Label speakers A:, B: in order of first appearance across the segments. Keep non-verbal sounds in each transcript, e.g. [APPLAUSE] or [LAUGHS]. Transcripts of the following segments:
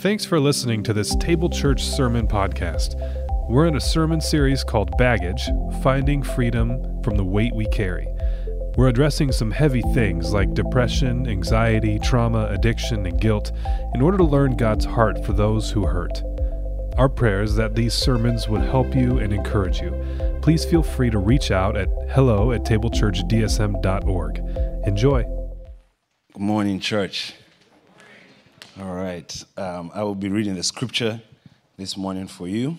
A: Thanks for listening to this Table Church Sermon Podcast. We're in a sermon series called Baggage Finding Freedom from the Weight We Carry. We're addressing some heavy things like depression, anxiety, trauma, addiction, and guilt in order to learn God's heart for those who hurt. Our prayer is that these sermons would help you and encourage you. Please feel free to reach out at hello at tablechurchdsm.org. Enjoy.
B: Good morning, church. All right. Um, I will be reading the scripture this morning for you.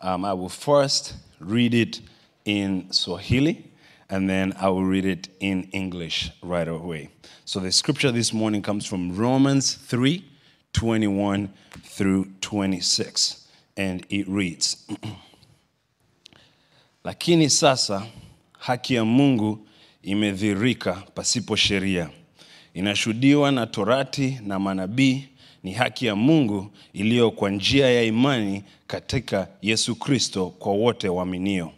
B: Um, I will first read it in Swahili, and then I will read it in English right away. So the scripture this morning comes from Romans 3 21 through 26, and it reads [CLEARS THROAT] Lakini sasa haki ya Mungu imedhirika pasipo sheria inashuhudiwa na torati na manabii. Ni haki ya mungu iliyo kwa njia ya imani katika yesu kristo kwa wote waaminio.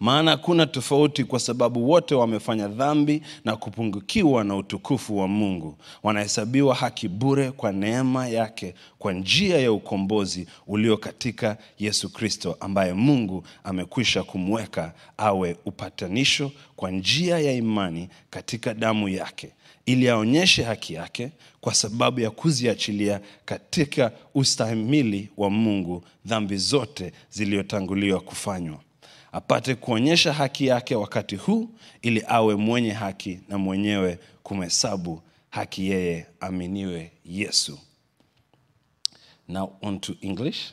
B: Maana hakuna tofauti kwa sababu wote wamefanya dhambi na kupungukiwa na utukufu wa mungu. Wanahesabiwa haki bure kwa neema yake kwa njia ya ukombozi ulio katika yesu kristo ambaye mungu amekwisha kumweka awe upatanisho kwa njia ya imani katika damu yake ili aonyeshe haki yake kwa sababu ya kuziachilia katika ustahimili wa mungu dhambi zote ziliyotanguliwa kufanywa. Apate kuonyesha haki yake wakati huu ili awe mwenye haki na mwenyewe kumhesabu haki yeye aminiwe yesu. Now on to english.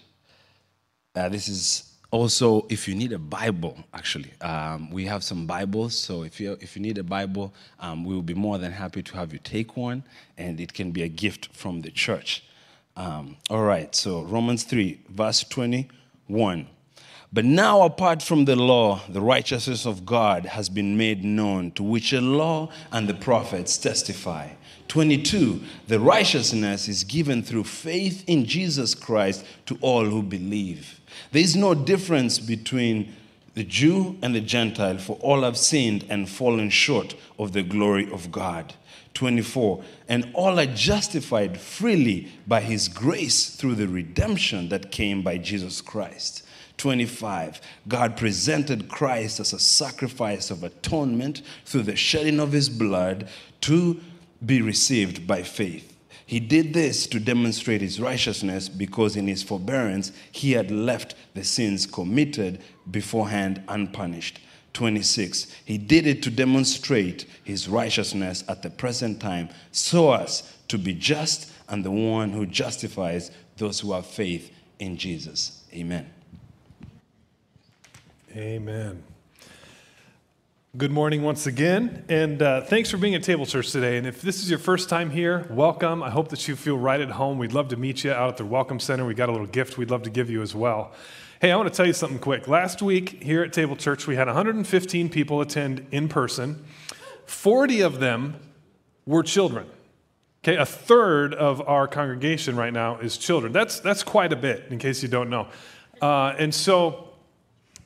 B: Uh, this is also if you need a bible actually um, we have some bibles so if you if you need a bible um, we will be more than happy to have you take one and it can be a gift from the church um, all right so romans 3 verse 21 but now, apart from the law, the righteousness of God has been made known, to which the law and the prophets testify. 22. The righteousness is given through faith in Jesus Christ to all who believe. There is no difference between the Jew and the Gentile, for all have sinned and fallen short of the glory of God. 24. And all are justified freely by his grace through the redemption that came by Jesus Christ. 25. God presented Christ as a sacrifice of atonement through the shedding of his blood to be received by faith. He did this to demonstrate his righteousness because in his forbearance he had left the sins committed beforehand unpunished. 26. He did it to demonstrate his righteousness at the present time so as to be just and the one who justifies those who have faith in Jesus. Amen.
A: Amen. Good morning once again, and uh, thanks for being at Table Church today. And if this is your first time here, welcome. I hope that you feel right at home. We'd love to meet you out at the Welcome Center. We got a little gift we'd love to give you as well. Hey, I want to tell you something quick. Last week here at Table Church, we had 115 people attend in person. 40 of them were children. Okay, a third of our congregation right now is children. That's, that's quite a bit, in case you don't know. Uh, and so,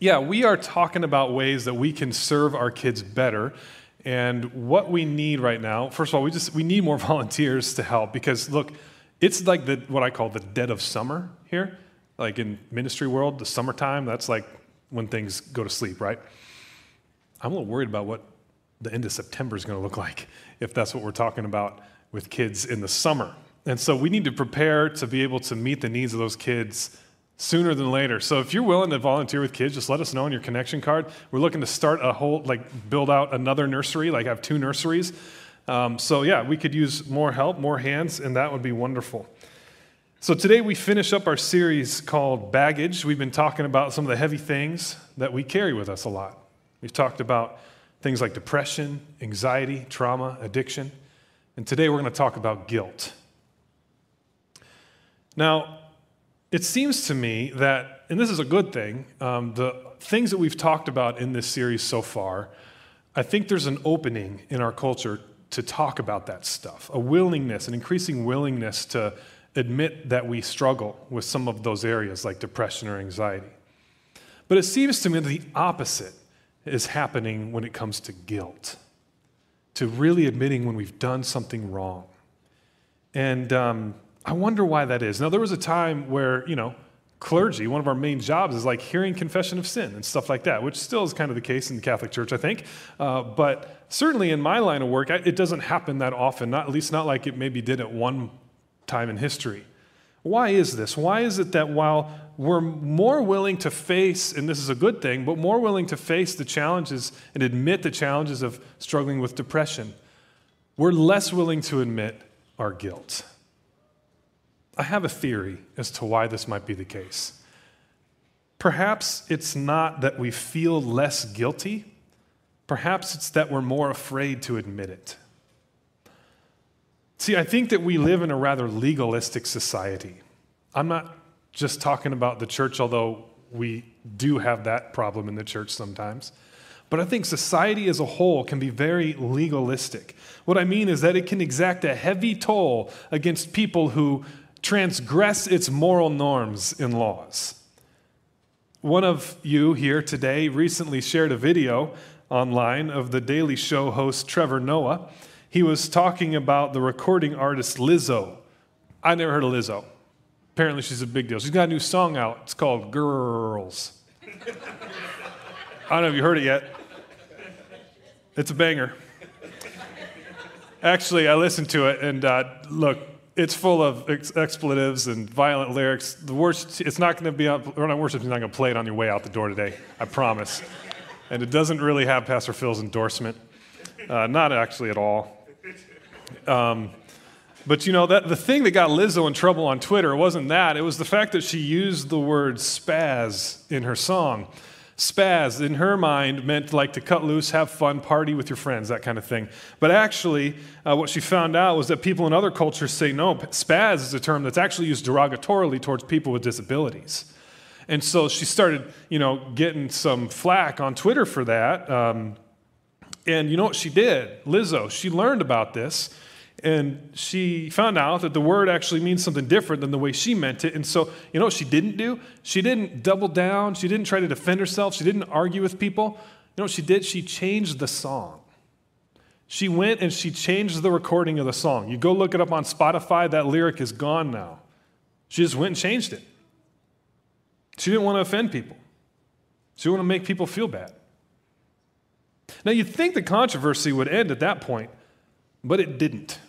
A: yeah, we are talking about ways that we can serve our kids better. And what we need right now, first of all, we just we need more [LAUGHS] volunteers to help because look, it's like the what I call the dead of summer here. Like in ministry world, the summertime, that's like when things go to sleep, right? I'm a little worried about what the end of September is going to look [LAUGHS] like if that's what we're talking about with kids in the summer. And so we need to prepare to be able to meet the needs of those kids sooner than later. So if you're willing to volunteer with kids, just let us know on your connection card. We're looking to start a whole, like, build out another nursery, like, have two nurseries. Um, so yeah, we could use more help, more hands, and that would be wonderful. So today we finish up our series called Baggage. We've been talking about some of the heavy things that we carry with us a lot. We've talked about things like depression, anxiety, trauma, addiction. And today we're going to talk about guilt. Now, it seems to me that, and this is a good thing, um, the things that we've talked about in this series so far, I think there's an opening in our culture to talk about that stuff, a willingness, an increasing willingness to admit that we struggle with some of those areas like depression or anxiety. But it seems to me that the opposite is happening when it comes to guilt, to really admitting when we've done something wrong. And um, I wonder why that is. Now, there was a time where, you know, clergy, one of our main jobs is like hearing confession of sin and stuff like that, which still is kind of the case in the Catholic Church, I think. Uh, but certainly in my line of work, it doesn't happen that often, not, at least not like it maybe did at one time in history. Why is this? Why is it that while we're more willing to face, and this is a good thing, but more willing to face the challenges and admit the challenges of struggling with depression, we're less willing to admit our guilt? I have a theory as to why this might be the case. Perhaps it's not that we feel less guilty, perhaps it's that we're more afraid to admit it. See, I think that we live in a rather legalistic society. I'm not just talking about the church, although we do have that problem in the church sometimes. But I think society as a whole can be very legalistic. What I mean is that it can exact a heavy toll against people who transgress its moral norms and laws. One of you here today recently shared a video online of the Daily Show host Trevor Noah. He was talking about the recording artist Lizzo. I never heard of Lizzo. Apparently, she's a big deal. She's got a new song out. It's called Grrrls. I don't know if you heard it yet. It's a banger. Actually, I listened to it, and uh, look, it's full of ex- expletives and violent lyrics. The worst, it's not going to be on, or not worship, he's not going to play it on your way out the door today, I promise. And it doesn't really have Pastor Phil's endorsement, uh, not actually at all. Um, but you know, that, the thing that got Lizzo in trouble on Twitter wasn't that, it was the fact that she used the word spaz in her song. Spaz, in her mind, meant like to cut loose, have fun, party with your friends, that kind of thing. But actually, uh, what she found out was that people in other cultures say no, spaz is a term that's actually used derogatorily towards people with disabilities. And so she started, you know, getting some flack on Twitter for that. Um, and you know what she did? Lizzo, she learned about this and she found out that the word actually means something different than the way she meant it. And so, you know what she didn't do? She didn't double down. She didn't try to defend herself. She didn't argue with people. You know what she did? She changed the song. She went and she changed the recording of the song. You go look it up on Spotify, that lyric is gone now. She just went and changed it. She didn't want to offend people, she didn't want to make people feel bad. Now, you'd think the controversy would end at that point, but it didn't.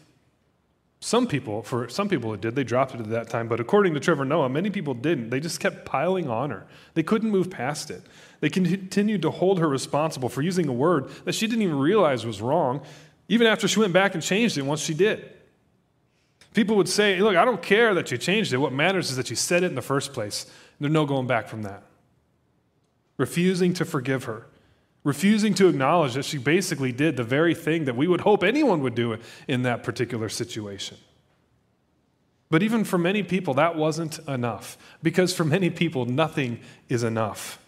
A: Some people, for some people it did, they dropped it at that time, but according to Trevor Noah, many people didn't. They just kept piling on her. They couldn't move past it. They continued to hold her responsible for using a word that she didn't even realize was wrong, even after she went back and changed it once she did. People would say, Look, I don't care that you changed it. What matters is that you said it in the first place. There's no going back from that. Refusing to forgive her refusing to acknowledge that she basically did the very thing that we would hope anyone would do in that particular situation. But even for many people, that wasn't enough, because for many people, nothing is enough.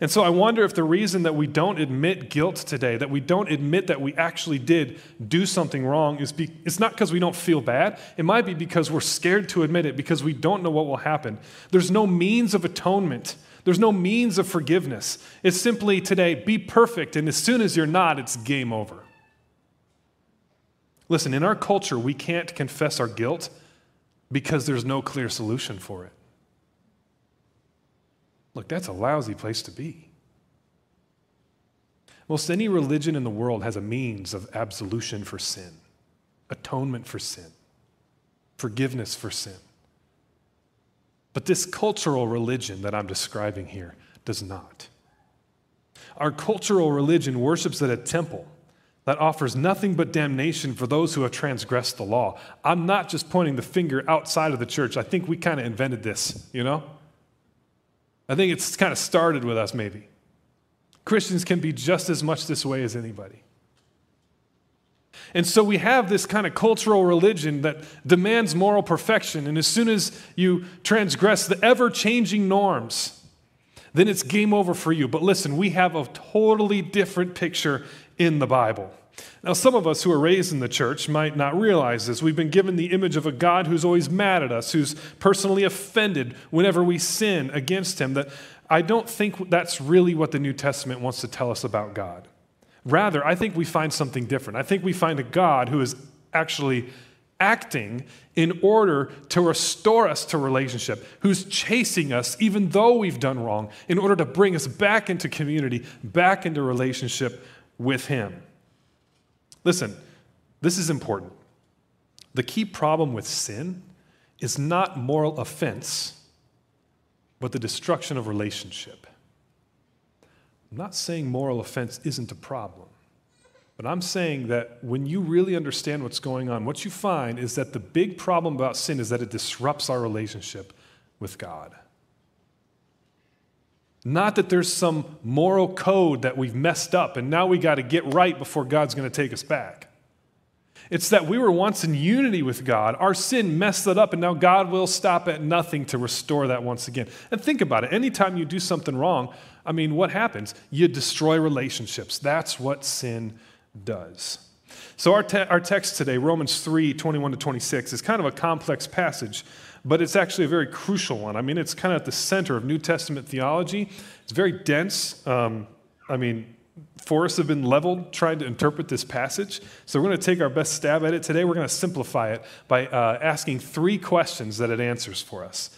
A: And so I wonder if the reason that we don't admit guilt today, that we don't admit that we actually did do something wrong, is be, it's not because we don't feel bad. It might be because we're scared to admit it, because we don't know what will happen. There's no means of atonement there's no means of forgiveness. It's simply today, be perfect, and as soon as you're not, it's game over. Listen, in our culture, we can't confess our guilt because there's no clear solution for it. Look, that's a lousy place to be. Most any religion in the world has a means of absolution for sin, atonement for sin, forgiveness for sin. But this cultural religion that I'm describing here does not. Our cultural religion worships at a temple that offers nothing but damnation for those who have transgressed the law. I'm not just pointing the finger outside of the church. I think we kind of invented this, you know? I think it's kind of started with us, maybe. Christians can be just as much this way as anybody. And so we have this kind of cultural religion that demands moral perfection. And as soon as you transgress the ever changing norms, then it's game over for you. But listen, we have a totally different picture in the Bible. Now, some of us who are raised in the church might not realize this. We've been given the image of a God who's always mad at us, who's personally offended whenever we sin against him. That I don't think that's really what the New Testament wants to tell us about God. Rather, I think we find something different. I think we find a God who is actually acting in order to restore us to relationship, who's chasing us even though we've done wrong, in order to bring us back into community, back into relationship with Him. Listen, this is important. The key problem with sin is not moral offense, but the destruction of relationship. I'm not saying moral offense isn't a problem. But I'm saying that when you really understand what's going on, what you find is that the big problem about sin is that it disrupts our relationship with God. Not that there's some moral code that we've messed up and now we got to get right before God's going to take us back. It's that we were once in unity with God. Our sin messed that up, and now God will stop at nothing to restore that once again. And think about it anytime you do something wrong, I mean, what happens? You destroy relationships. That's what sin does. So, our, te- our text today, Romans 3 21 to 26, is kind of a complex passage, but it's actually a very crucial one. I mean, it's kind of at the center of New Testament theology. It's very dense. Um, I mean, forests have been leveled trying to interpret this passage. So, we're going to take our best stab at it today. We're going to simplify it by uh, asking three questions that it answers for us.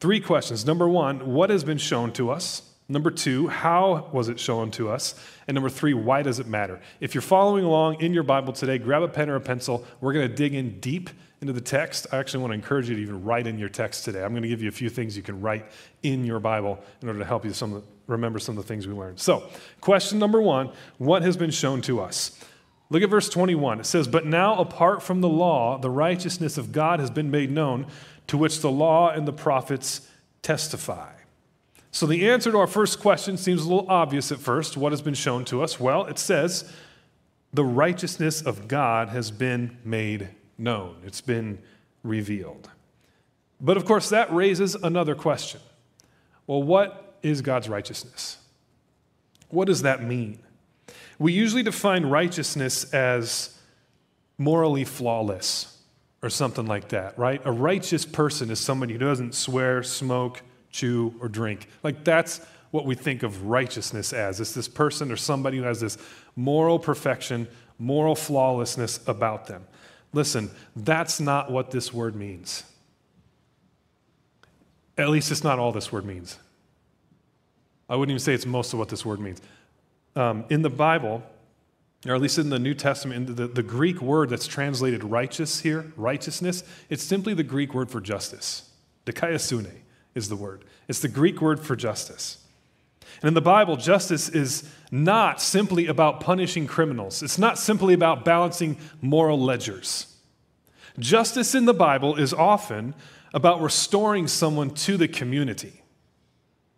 A: Three questions. Number one, what has been shown to us? Number two, how was it shown to us? And number three, why does it matter? If you're following along in your Bible today, grab a pen or a pencil. We're going to dig in deep into the text. I actually want to encourage you to even write in your text today. I'm going to give you a few things you can write in your Bible in order to help you some remember some of the things we learned. So, question number one what has been shown to us? Look at verse 21. It says, But now, apart from the law, the righteousness of God has been made known, to which the law and the prophets testify. So, the answer to our first question seems a little obvious at first. What has been shown to us? Well, it says, the righteousness of God has been made known, it's been revealed. But of course, that raises another question. Well, what is God's righteousness? What does that mean? We usually define righteousness as morally flawless or something like that, right? A righteous person is somebody who doesn't swear, smoke, chew, or drink. Like that's what we think of righteousness as. It's this person or somebody who has this moral perfection, moral flawlessness about them. Listen, that's not what this word means. At least it's not all this word means. I wouldn't even say it's most of what this word means. Um, in the Bible, or at least in the New Testament, the, the Greek word that's translated righteous here, righteousness, it's simply the Greek word for justice, dikaiosune is the word. It's the Greek word for justice. And in the Bible, justice is not simply about punishing criminals, it's not simply about balancing moral ledgers. Justice in the Bible is often about restoring someone to the community.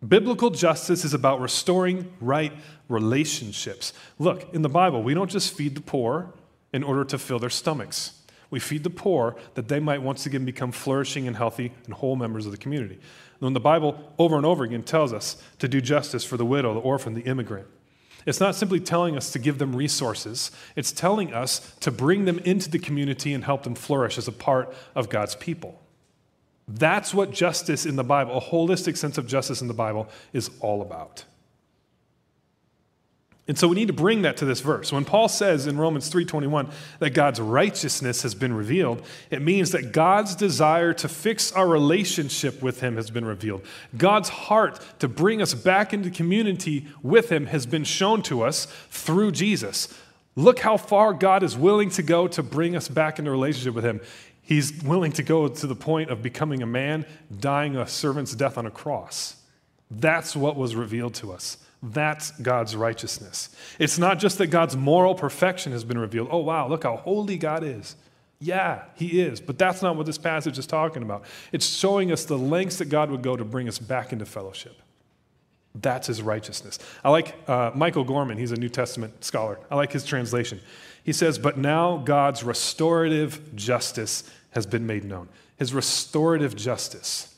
A: Biblical justice is about restoring right relationships. Look, in the Bible, we don't just feed the poor in order to fill their stomachs. We feed the poor that they might once again become flourishing and healthy and whole members of the community. When the Bible over and over again tells us to do justice for the widow, the orphan, the immigrant, it's not simply telling us to give them resources, it's telling us to bring them into the community and help them flourish as a part of God's people. That's what justice in the Bible, a holistic sense of justice in the Bible, is all about. And so we need to bring that to this verse. When Paul says in Romans 3:21 that God's righteousness has been revealed, it means that God's desire to fix our relationship with him has been revealed. God's heart to bring us back into community with him has been shown to us through Jesus. Look how far God is willing to go to bring us back into relationship with him. He's willing to go to the point of becoming a man, dying a servant's death on a cross. That's what was revealed to us. That's God's righteousness. It's not just that God's moral perfection has been revealed. Oh, wow, look how holy God is. Yeah, He is. But that's not what this passage is talking about. It's showing us the lengths that God would go to bring us back into fellowship. That's His righteousness. I like uh, Michael Gorman, he's a New Testament scholar. I like his translation. He says, But now God's restorative justice has been made known. His restorative justice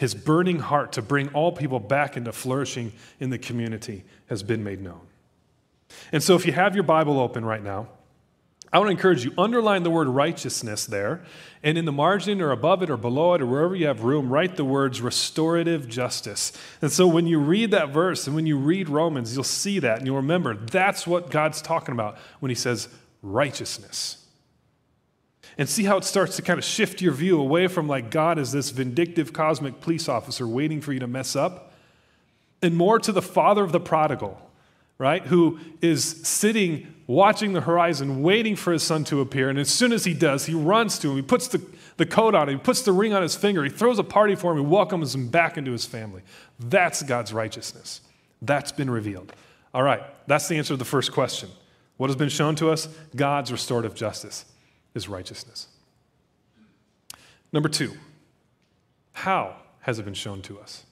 A: his burning heart to bring all people back into flourishing in the community has been made known. And so, if you have your Bible open right now, I want to encourage you, underline the word righteousness there, and in the margin or above it or below it or wherever you have room, write the words restorative justice. And so when you read that verse and when you read Romans, you'll see that and you'll remember that's what God's talking about when he says righteousness. And see how it starts to kind of shift your view away from like God is this vindictive cosmic police officer waiting for you to mess up, and more to the father of the prodigal, right? Who is sitting watching the horizon, waiting for his son to appear. And as soon as he does, he runs to him. He puts the, the coat on him, he puts the ring on his finger, he throws a party for him, he welcomes him back into his family. That's God's righteousness. That's been revealed. All right, that's the answer to the first question. What has been shown to us? God's restorative justice is righteousness. Number two, how has it been shown to us?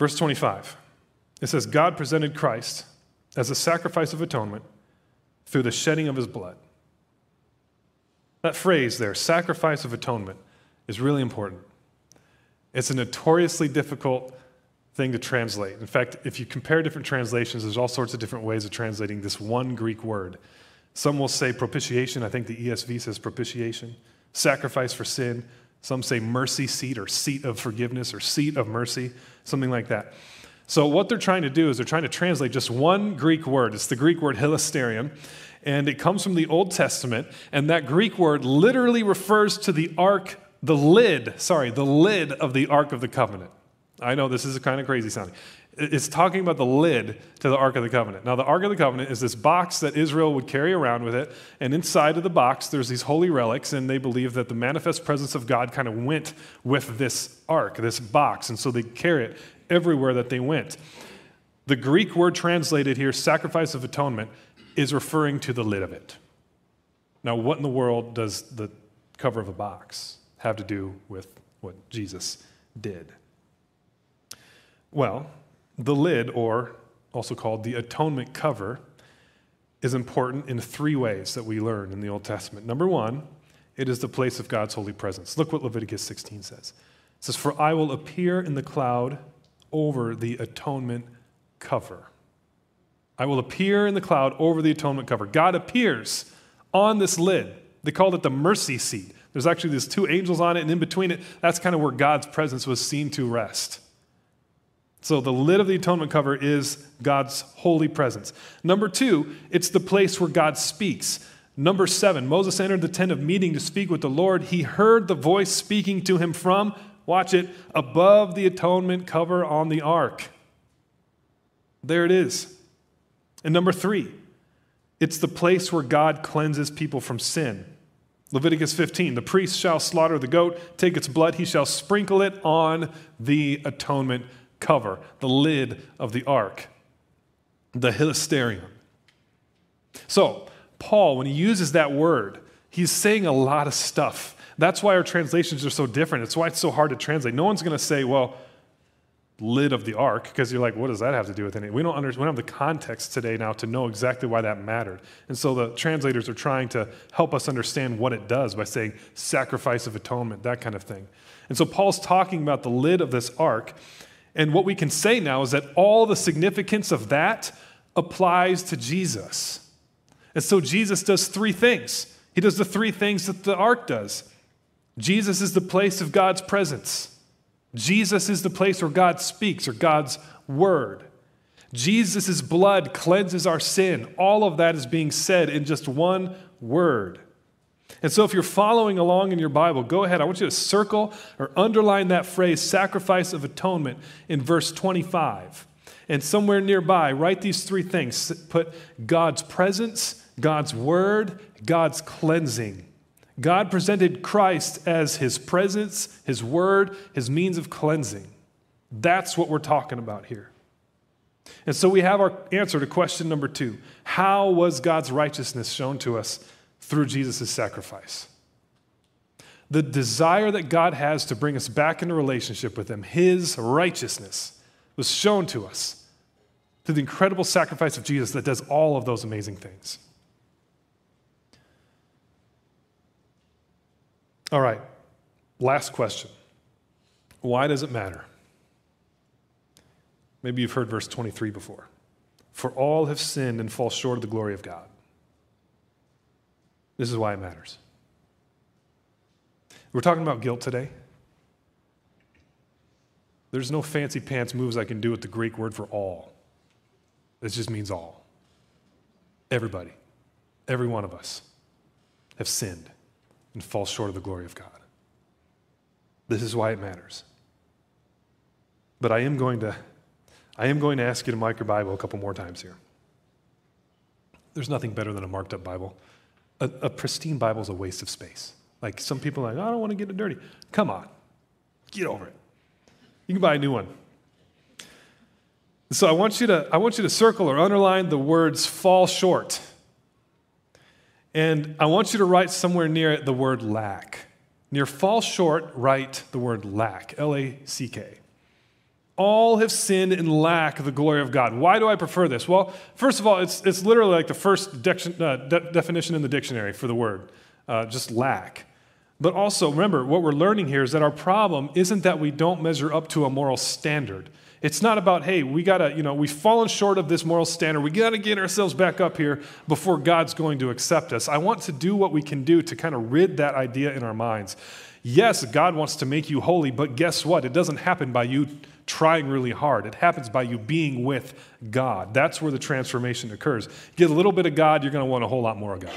A: Verse 25, it says, God presented Christ as a sacrifice of atonement through the shedding of his blood. That phrase there, sacrifice of atonement, is really important. It's a notoriously difficult thing to translate. In fact, if you compare different translations, there's all sorts of different ways of translating this one Greek word. Some will say propitiation. I think the ESV says propitiation, sacrifice for sin. Some say mercy seat or seat of forgiveness or seat of mercy, something like that. So, what they're trying to do is they're trying to translate just one Greek word. It's the Greek word hilasterion, and it comes from the Old Testament. And that Greek word literally refers to the ark, the lid, sorry, the lid of the Ark of the Covenant. I know this is a kind of crazy sounding. It's talking about the lid to the Ark of the Covenant. Now, the Ark of the Covenant is this box that Israel would carry around with it, and inside of the box, there's these holy relics, and they believe that the manifest presence of God kind of went with this ark, this box, and so they carry it everywhere that they went. The Greek word translated here, sacrifice of atonement, is referring to the lid of it. Now, what in the world does the cover of a box have to do with what Jesus did? Well, the lid, or also called the atonement cover, is important in three ways that we learn in the Old Testament. Number one, it is the place of God's holy presence. Look what Leviticus 16 says. It says, For I will appear in the cloud over the atonement cover. I will appear in the cloud over the atonement cover. God appears on this lid. They called it the mercy seat. There's actually these two angels on it, and in between it, that's kind of where God's presence was seen to rest. So the lid of the atonement cover is God's holy presence. Number two, it's the place where God speaks. Numbers seven, Moses entered the tent of meeting to speak with the Lord. He heard the voice speaking to him from, watch it, above the atonement cover on the ark. There it is. And number three, it's the place where God cleanses people from sin. Leviticus 15 the priest shall slaughter the goat, take its blood, he shall sprinkle it on the atonement cover, the lid of the ark, the hilasterion. So, Paul, when he uses that word, he's saying a lot of stuff. That's why our translations are so different. It's why it's so hard to translate. No one's going to say, well, lid of the ark, because you're like, what does that have to do with anything? We don't, understand, we don't have the context today now to know exactly why that mattered. And so the translators are trying to help us understand what it does by saying sacrifice of atonement, that kind of thing. And so Paul's talking about the lid of this ark, and what we can say now is that all the significance of that applies to Jesus. And so Jesus does three things. He does the three things that the ark does. Jesus is the place of God's presence. Jesus is the place where God speaks or God's word. Jesus' blood cleanses our sin. All of that is being said in just one word. And so, if you're following along in your Bible, go ahead. I want you to circle or underline that phrase, sacrifice of atonement, in verse 25. And somewhere nearby, write these three things put God's presence, God's word, God's cleansing. God presented Christ as his presence, his word, his means of cleansing. That's what we're talking about here. And so we have our answer to question number two How was God's righteousness shown to us through Jesus' sacrifice. The desire that God has to bring us back into relationship with Him, His righteousness, was shown to us through the incredible sacrifice of Jesus that does all of those amazing things. All right, last question. Why does it matter? Maybe you've heard verse 23 before. For all have sinned and fall short of the glory of God. This is why it matters. We're talking about guilt today. There's no fancy pants moves I can do with the Greek word for all. This just means all. Everybody. Every one of us. have sinned and fall short of the glory of God. This is why it matters. But I am going to, I am going to ask you to mark your Bible a couple more times here. There's nothing better than a marked up Bible. A, a pristine Bible is a waste of space. Like some people are like, I don't want to get it dirty. Come on, get over it. You can buy a new one. So I want you to, I want you to circle or underline the words fall short. And I want you to write somewhere near it the word lack. Near fall short, write the word lack, L A C K. All have sinned and lack the glory of God. Why do I prefer this? Well, first of all, it's, it's literally like the first de- uh, de- definition in the dictionary for the word, uh, just lack. But also, remember, what we're learning here is that our problem isn't that we don't measure up to a moral standard. It's not about, hey, we gotta, you know, we've fallen short of this moral standard. We gotta get ourselves back up here before God's going to accept us. I want to do what we can do to kind of rid that idea in our minds. Yes, God wants to make you holy, but guess what? It doesn't happen by you trying really hard. It happens by you being with God. That's where the transformation occurs. Get a little bit of God, you're gonna want a whole lot more of God.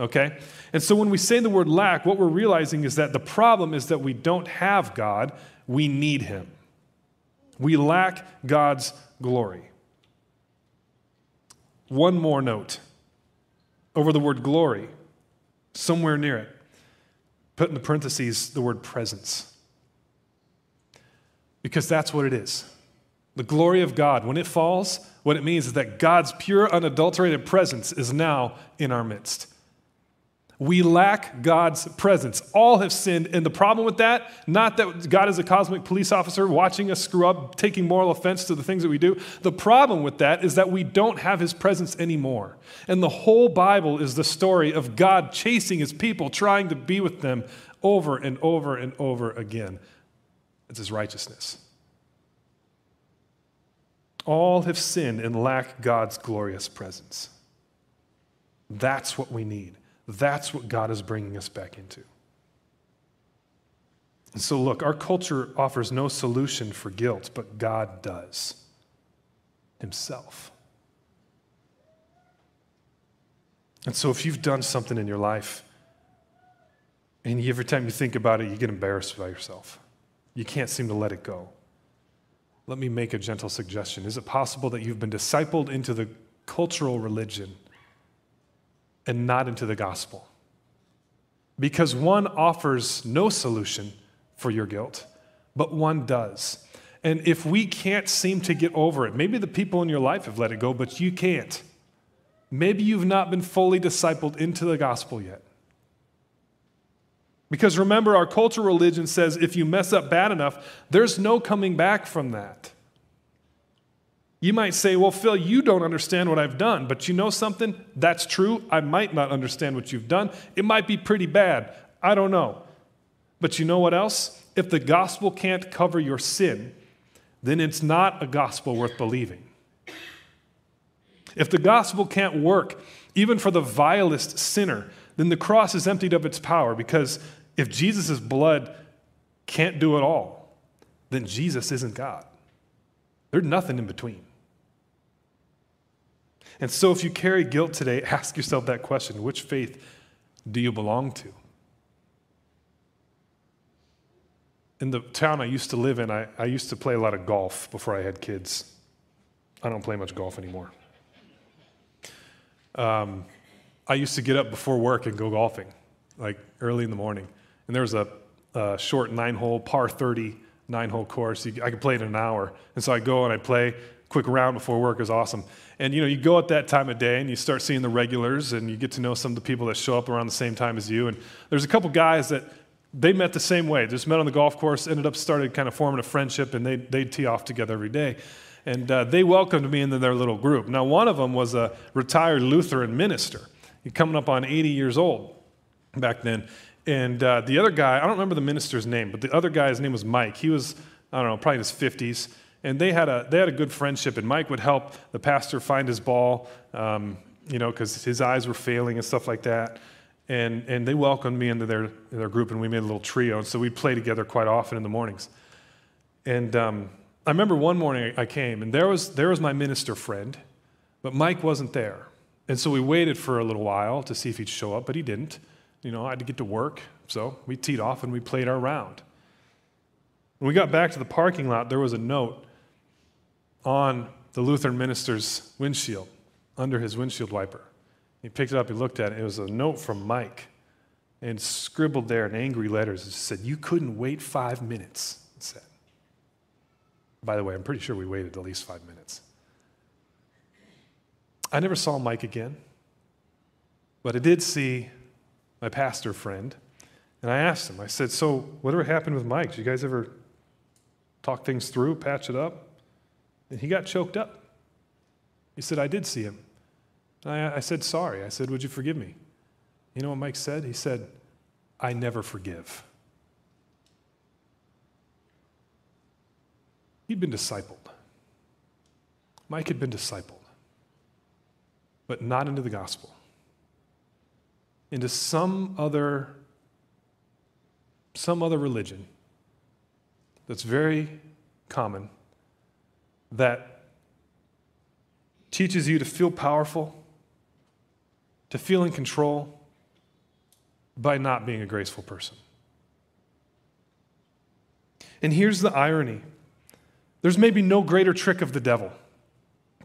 A: Okay? And so when we say the word lack, what we're realizing is that the problem is that we don't have God, we need Him. We lack God's glory. One more note over the word glory, somewhere near it. Put in the parentheses the word presence. Because that's what it is. The glory of God, when it falls, what it means is that God's pure, unadulterated presence is now in our midst. We lack God's presence. All have sinned. And the problem with that, not that God is a cosmic police officer watching us screw up, taking moral offense to the things that we do. The problem with that is that we don't have his presence anymore. And the whole Bible is the story of God chasing his people, trying to be with them over and over and over again. It's his righteousness. All have sinned and lack God's glorious presence. That's what we need. That's what God is bringing us back into. And so, look, our culture offers no solution for guilt, but God does Himself. And so, if you've done something in your life, and every time you think about it, you get embarrassed by yourself, you can't seem to let it go. Let me make a gentle suggestion. Is it possible that you've been discipled into the cultural religion and not into the gospel. Because one offers no solution for your guilt, but one does. And if we can't seem to get over it, maybe the people in your life have let it go, but you can't. Maybe you've not been fully discipled into the gospel yet. Because remember, our cultural religion says if you mess up bad enough, there's no coming back from that. You might say, Well, Phil, you don't understand what I've done, but you know something? That's true. I might not understand what you've done. It might be pretty bad. I don't know. But you know what else? If the gospel can't cover your sin, then it's not a gospel worth believing. If the gospel can't work, even for the vilest sinner, then the cross is emptied of its power because if Jesus' blood can't do it all, then Jesus isn't God. There's nothing in between. And so, if you carry guilt today, [LAUGHS] ask yourself that question which faith do you belong to? In the town I used to live in, I, I used to play a lot of golf before I had kids. I don't play much golf anymore. Um, I used to get up before work and go golfing, like early in the morning. And there was a, a short nine hole, par 30 nine hole course. I could play it in an hour. And so I go and I play quick round before work is awesome. And you know, you go at that time of day and you start seeing the regulars and you get to know some of the people that show up around the same time as you. And there's a couple guys that they met the same way, just met on the golf course, ended up started kind of forming a friendship, and they they'd tee off together every day. And uh, they welcomed me into their little group. Now, one of them was a retired Lutheran minister, He's coming up on 80 years old back then. And uh, the other guy, I don't remember the minister's name, but the other guy's name was Mike. He was, I don't know, probably in his 50s and they had a they had a good friendship. And Mike would help the pastor find his ball, um, you know, because his eyes were failing and stuff like that. And and they welcomed me into their their group, and we made a little trio. And so we'd play together quite often in the mornings. And um, I remember one morning I came, and there was there was my minister friend, but Mike wasn't there. And so we waited for a little while to see if he'd show up, but he didn't. You know, I had to get to work, so we teed off and we played our round. When we got back to the parking lot, there was a note on the Lutheran minister's windshield, under his windshield wiper. He picked it up, he looked at it. It was a note from Mike, and scribbled there in angry letters. It said, You couldn't wait five minutes, it said. By the way, I'm pretty sure we waited at least five minutes. I never saw Mike again, but I did see my pastor friend, and I asked him, I said, So, whatever happened with Mike? Did you guys ever talk things through, patch it up? And he got choked up. He said, I did see him. I, I said, Sorry. I said, Would you forgive me? You know what Mike said? He said, I never forgive. He'd been discipled. Mike had been discipled, but not into the gospel, into some other, some other religion that's very common that teaches you to feel powerful, to feel in control by not being a graceful person. And here's the irony there's maybe no greater trick of the devil.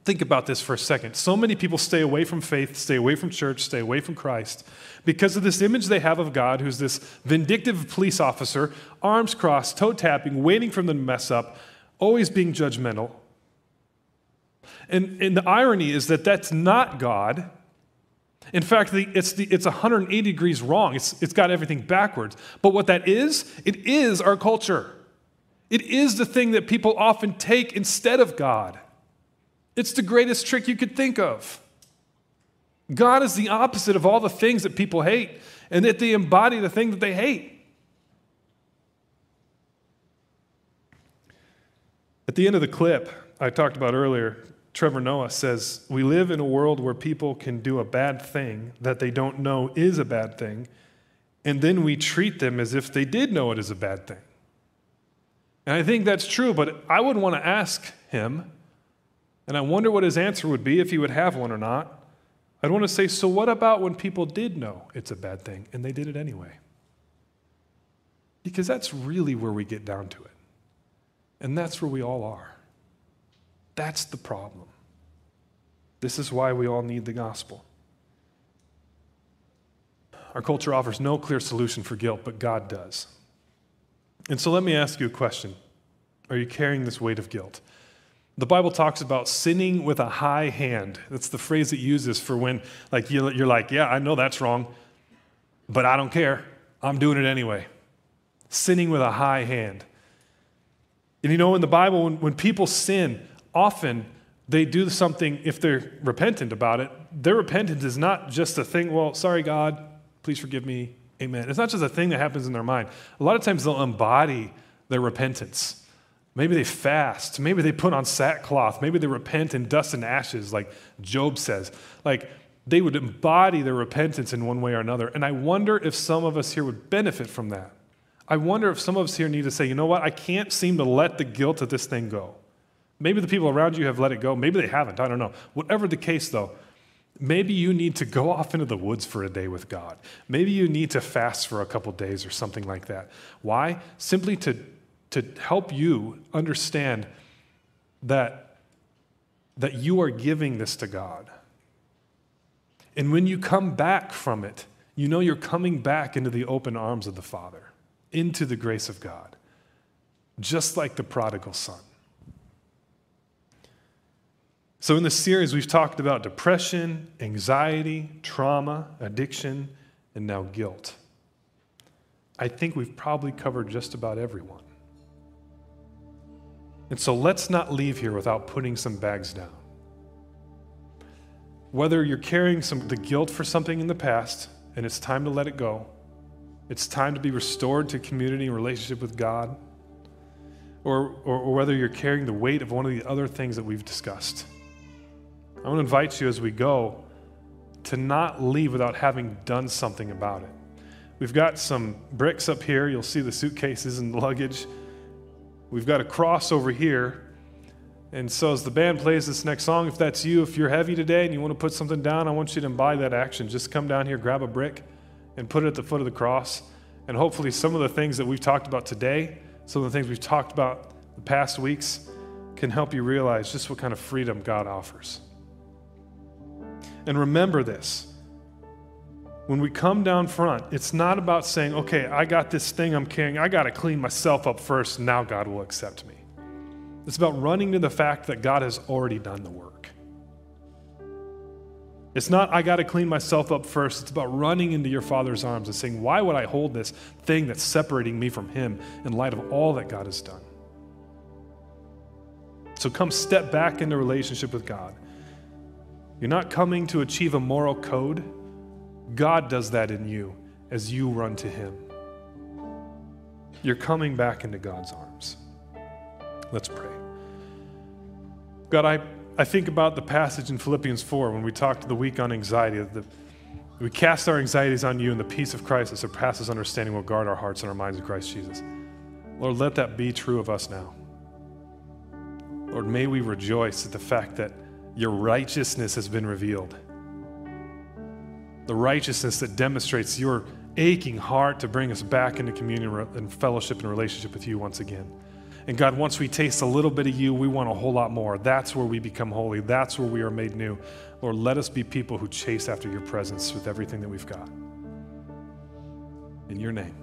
A: Think about this for a second. So many people stay away from faith, stay away from church, stay away from Christ because of this image they have of God, who's this vindictive police officer, arms crossed, toe tapping, waiting for them to mess up, always being judgmental. And, and the irony is that that's not God. In fact, the, it's, the, it's 180 degrees wrong. It's, it's got everything backwards. But what that is, it is our culture. It is the thing that people often take instead of God. It's the greatest trick you could think of. God is the opposite of all the things that people hate, and that they embody the thing that they hate. At the end of the clip I talked about earlier, Trevor Noah says, We live in a world where people can do a bad thing that they don't know is a bad thing, and then we treat them as if they did know it is a bad thing. And I think that's true, but I would want to ask him, and I wonder what his answer would be if he would have one or not. I'd want to say, So what about when people did know it's a bad thing and they did it anyway? Because that's really where we get down to it. And that's where we all are. That's the problem. This is why we all need the gospel. Our culture offers no clear solution for guilt, but God does. And so let me ask you a question Are you carrying this weight of guilt? The Bible talks about sinning with a high hand. That's the phrase it uses for when like you're like, yeah, I know that's wrong, but I don't care. I'm doing it anyway. Sinning with a high hand. And you know, in the Bible, when, when people sin, often they do something, if they're repentant about it, their repentance is not just a thing, well, sorry, God, please forgive me, amen. It's not just a thing that happens in their mind. A lot of times they'll embody their repentance. Maybe they fast. Maybe they put on sackcloth. Maybe they repent in dust and ashes, like Job says. Like they would embody their repentance in one way or another. And I wonder if some of us here would benefit from that. I wonder if some of us here need to say, you know what? I can't seem to let the guilt of this thing go. Maybe the people around you have let it go. Maybe they haven't. I don't know. Whatever the case, though, maybe you need to go off into the woods for a day with God. Maybe you need to fast for a couple days or something like that. Why? Simply to, to help you understand that, that you are giving this to God. And when you come back from it, you know you're coming back into the open arms of the Father, into the grace of God, just like the prodigal son. So, in this series, we've talked about depression, anxiety, trauma, addiction, and now guilt. I think we've probably covered just about everyone. And so, let's not leave here without putting some bags down. Whether you're carrying some, the guilt for something in the past and it's time to let it go, it's time to be restored to community and relationship with God, or, or, or whether you're carrying the weight of one of the other things that we've discussed I want to invite you as we go to not leave without having done something about it. We've got some bricks up here. You'll see the suitcases and the luggage. We've got a cross over here. And so, as the band plays this next song, if that's you, if you're heavy today and you want to put something down, I want you to embody that action. Just come down here, grab a brick, and put it at the foot of the cross. And hopefully, some of the things that we've talked about today, some of the things we've talked about the past weeks, can help you realize just what kind of freedom God offers. And remember this when we come down front, it's not about saying, okay, I got this thing I'm carrying, I got to clean myself up first, now God will accept me. It's about running to the fact that God has already done the work. It's not, I got to clean myself up first. It's about running into your Father's arms and saying, why would I hold this thing that's separating me from Him in light of all that God has done? So come step back into relationship with God. You're not coming to achieve a moral code. God does that in you as you run to Him. You're coming back into God's arms. Let's pray. God, I, I think about the passage in Philippians 4 when we talked the week on anxiety. The, we cast our anxieties on you, and the peace of Christ that surpasses understanding will guard our hearts and our minds in Christ Jesus. Lord, let that be true of us now. Lord, may we rejoice at the fact that your righteousness has been revealed the righteousness that demonstrates your aching heart to bring us back into communion and fellowship and relationship with you once again. And God, once we taste a little bit of you, we want a whole lot more. That's where we become holy. That's where we are made new. Lord, let us be people who chase after your presence with everything that we've got. In your name.